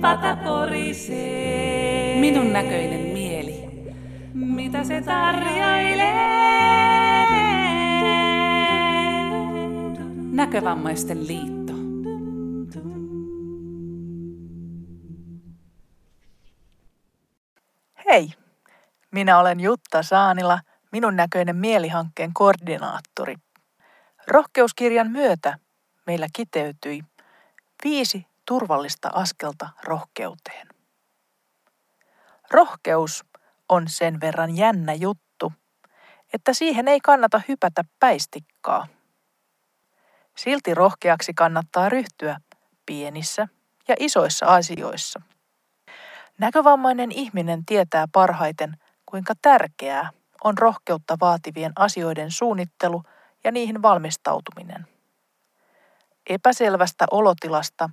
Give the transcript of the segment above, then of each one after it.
pata porisee. Minun näköinen mieli. Mitä se tarjoilee? Näkövammaisten liitto. Hei, minä olen Jutta Saanila, minun näköinen mielihankkeen koordinaattori. Rohkeuskirjan myötä meillä kiteytyi viisi turvallista askelta rohkeuteen. Rohkeus on sen verran jännä juttu, että siihen ei kannata hypätä päistikkaa. Silti rohkeaksi kannattaa ryhtyä pienissä ja isoissa asioissa. Näkövammainen ihminen tietää parhaiten, kuinka tärkeää on rohkeutta vaativien asioiden suunnittelu ja niihin valmistautuminen. Epäselvästä olotilasta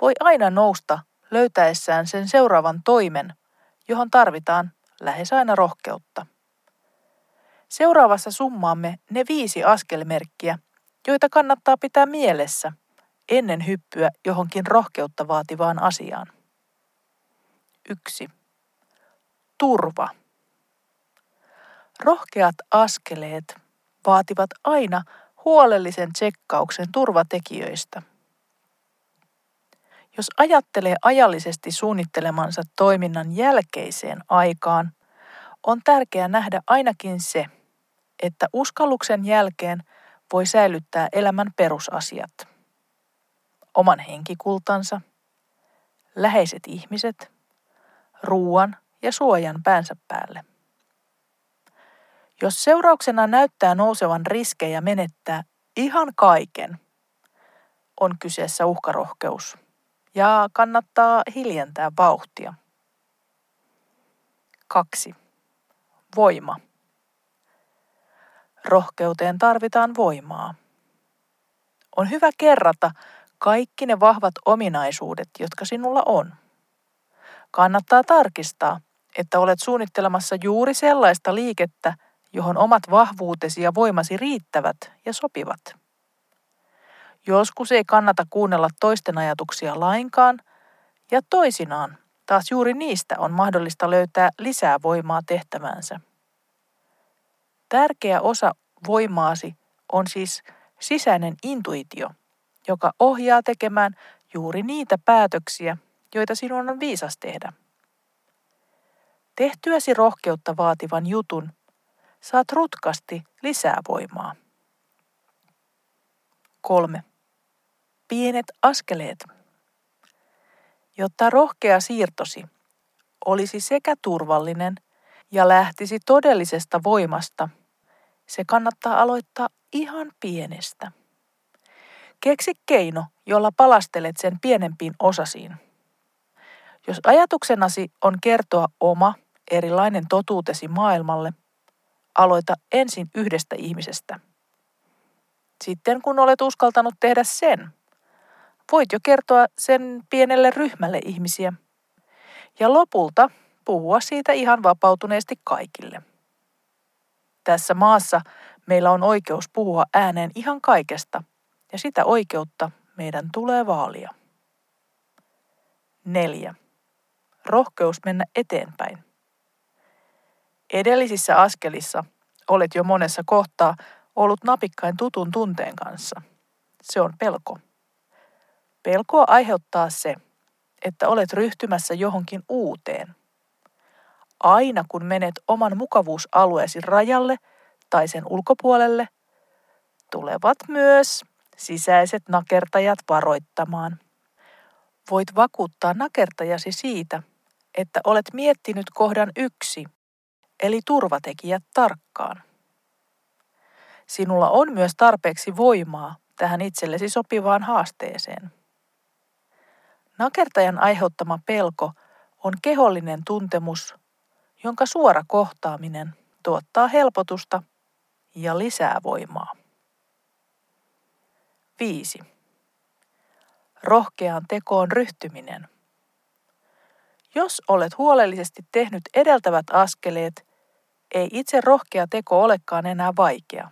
voi aina nousta löytäessään sen seuraavan toimen, johon tarvitaan lähes aina rohkeutta. Seuraavassa summaamme ne viisi askelmerkkiä, joita kannattaa pitää mielessä ennen hyppyä johonkin rohkeutta vaativaan asiaan. 1. Turva. Rohkeat askeleet vaativat aina huolellisen tsekkauksen turvatekijöistä. Jos ajattelee ajallisesti suunnittelemansa toiminnan jälkeiseen aikaan, on tärkeää nähdä ainakin se, että uskalluksen jälkeen voi säilyttää elämän perusasiat. Oman henkikultansa, läheiset ihmiset, ruuan ja suojan päänsä päälle. Jos seurauksena näyttää nousevan riskejä menettää ihan kaiken, on kyseessä uhkarohkeus ja kannattaa hiljentää vauhtia. 2. Voima. Rohkeuteen tarvitaan voimaa. On hyvä kerrata kaikki ne vahvat ominaisuudet, jotka sinulla on. Kannattaa tarkistaa, että olet suunnittelemassa juuri sellaista liikettä, johon omat vahvuutesi ja voimasi riittävät ja sopivat. Joskus ei kannata kuunnella toisten ajatuksia lainkaan, ja toisinaan taas juuri niistä on mahdollista löytää lisää voimaa tehtävänsä. Tärkeä osa voimaasi on siis sisäinen intuitio, joka ohjaa tekemään juuri niitä päätöksiä, joita sinun on viisas tehdä. Tehtyäsi rohkeutta vaativan jutun saat rutkasti lisää voimaa. 3. Pienet askeleet. Jotta rohkea siirtosi olisi sekä turvallinen ja lähtisi todellisesta voimasta, se kannattaa aloittaa ihan pienestä. Keksi keino, jolla palastelet sen pienempiin osasiin. Jos ajatuksenasi on kertoa oma, erilainen totuutesi maailmalle – aloita ensin yhdestä ihmisestä. Sitten kun olet uskaltanut tehdä sen, voit jo kertoa sen pienelle ryhmälle ihmisiä. Ja lopulta puhua siitä ihan vapautuneesti kaikille. Tässä maassa meillä on oikeus puhua ääneen ihan kaikesta, ja sitä oikeutta meidän tulee vaalia. 4. Rohkeus mennä eteenpäin. Edellisissä askelissa olet jo monessa kohtaa ollut napikkain tutun tunteen kanssa. Se on pelko. Pelkoa aiheuttaa se, että olet ryhtymässä johonkin uuteen. Aina kun menet oman mukavuusalueesi rajalle tai sen ulkopuolelle, tulevat myös sisäiset nakertajat varoittamaan. Voit vakuuttaa nakertajasi siitä, että olet miettinyt kohdan yksi – eli turvatekijät tarkkaan. Sinulla on myös tarpeeksi voimaa tähän itsellesi sopivaan haasteeseen. Nakertajan aiheuttama pelko on kehollinen tuntemus, jonka suora kohtaaminen tuottaa helpotusta ja lisää voimaa. 5. Rohkeaan tekoon ryhtyminen. Jos olet huolellisesti tehnyt edeltävät askeleet ei itse rohkea teko olekaan enää vaikea.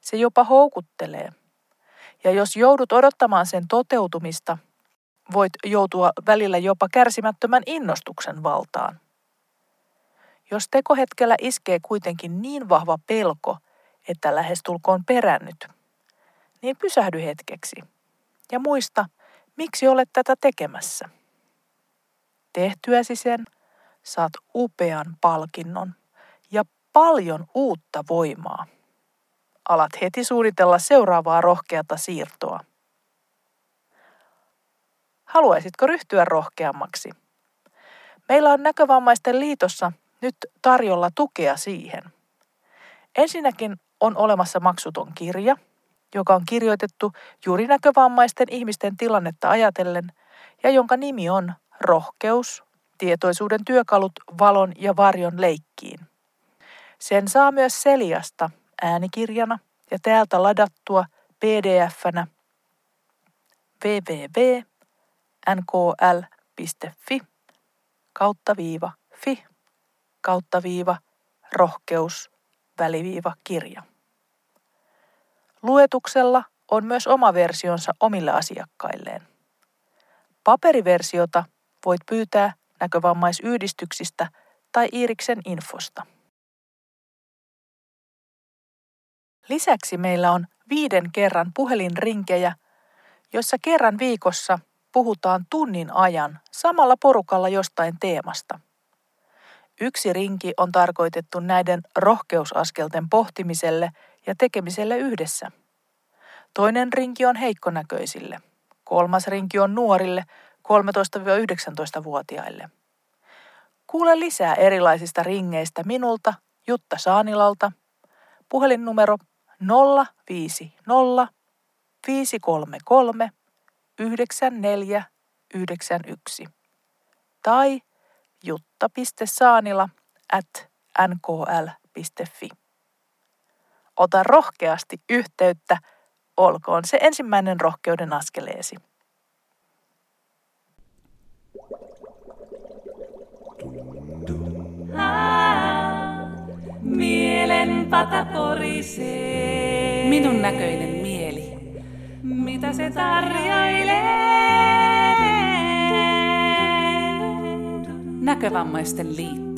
Se jopa houkuttelee. Ja jos joudut odottamaan sen toteutumista, voit joutua välillä jopa kärsimättömän innostuksen valtaan. Jos tekohetkellä iskee kuitenkin niin vahva pelko, että lähestulkoon perännyt, niin pysähdy hetkeksi ja muista, miksi olet tätä tekemässä. Tehtyäsi sen, saat upean palkinnon ja paljon uutta voimaa. Alat heti suunnitella seuraavaa rohkeata siirtoa. Haluaisitko ryhtyä rohkeammaksi? Meillä on Näkövammaisten liitossa nyt tarjolla tukea siihen. Ensinnäkin on olemassa maksuton kirja, joka on kirjoitettu juuri näkövammaisten ihmisten tilannetta ajatellen ja jonka nimi on Rohkeus, tietoisuuden työkalut valon ja varjon leikkiin. Sen saa myös Seliasta äänikirjana ja täältä ladattua pdf-nä www.nkl.fi kautta viiva fi kautta viiva rohkeus väliviiva kirja. Luetuksella on myös oma versionsa omille asiakkailleen. Paperiversiota voit pyytää näkövammaisyhdistyksistä tai Iiriksen infosta. Lisäksi meillä on viiden kerran puhelinrinkejä, joissa kerran viikossa puhutaan tunnin ajan samalla porukalla jostain teemasta. Yksi rinki on tarkoitettu näiden rohkeusaskelten pohtimiselle ja tekemiselle yhdessä. Toinen rinki on heikkonäköisille. Kolmas rinki on nuorille 13-19-vuotiaille. Kuule lisää erilaisista ringeistä minulta, Jutta Saanilalta. Puhelinnumero 050 533 9491 tai jutta.saanila at nkl.fi. Ota rohkeasti yhteyttä, olkoon se ensimmäinen rohkeuden askeleesi. Mielen pata. Minun näköinen. Mitä se tarjoilee? Näkövammaisten liitto.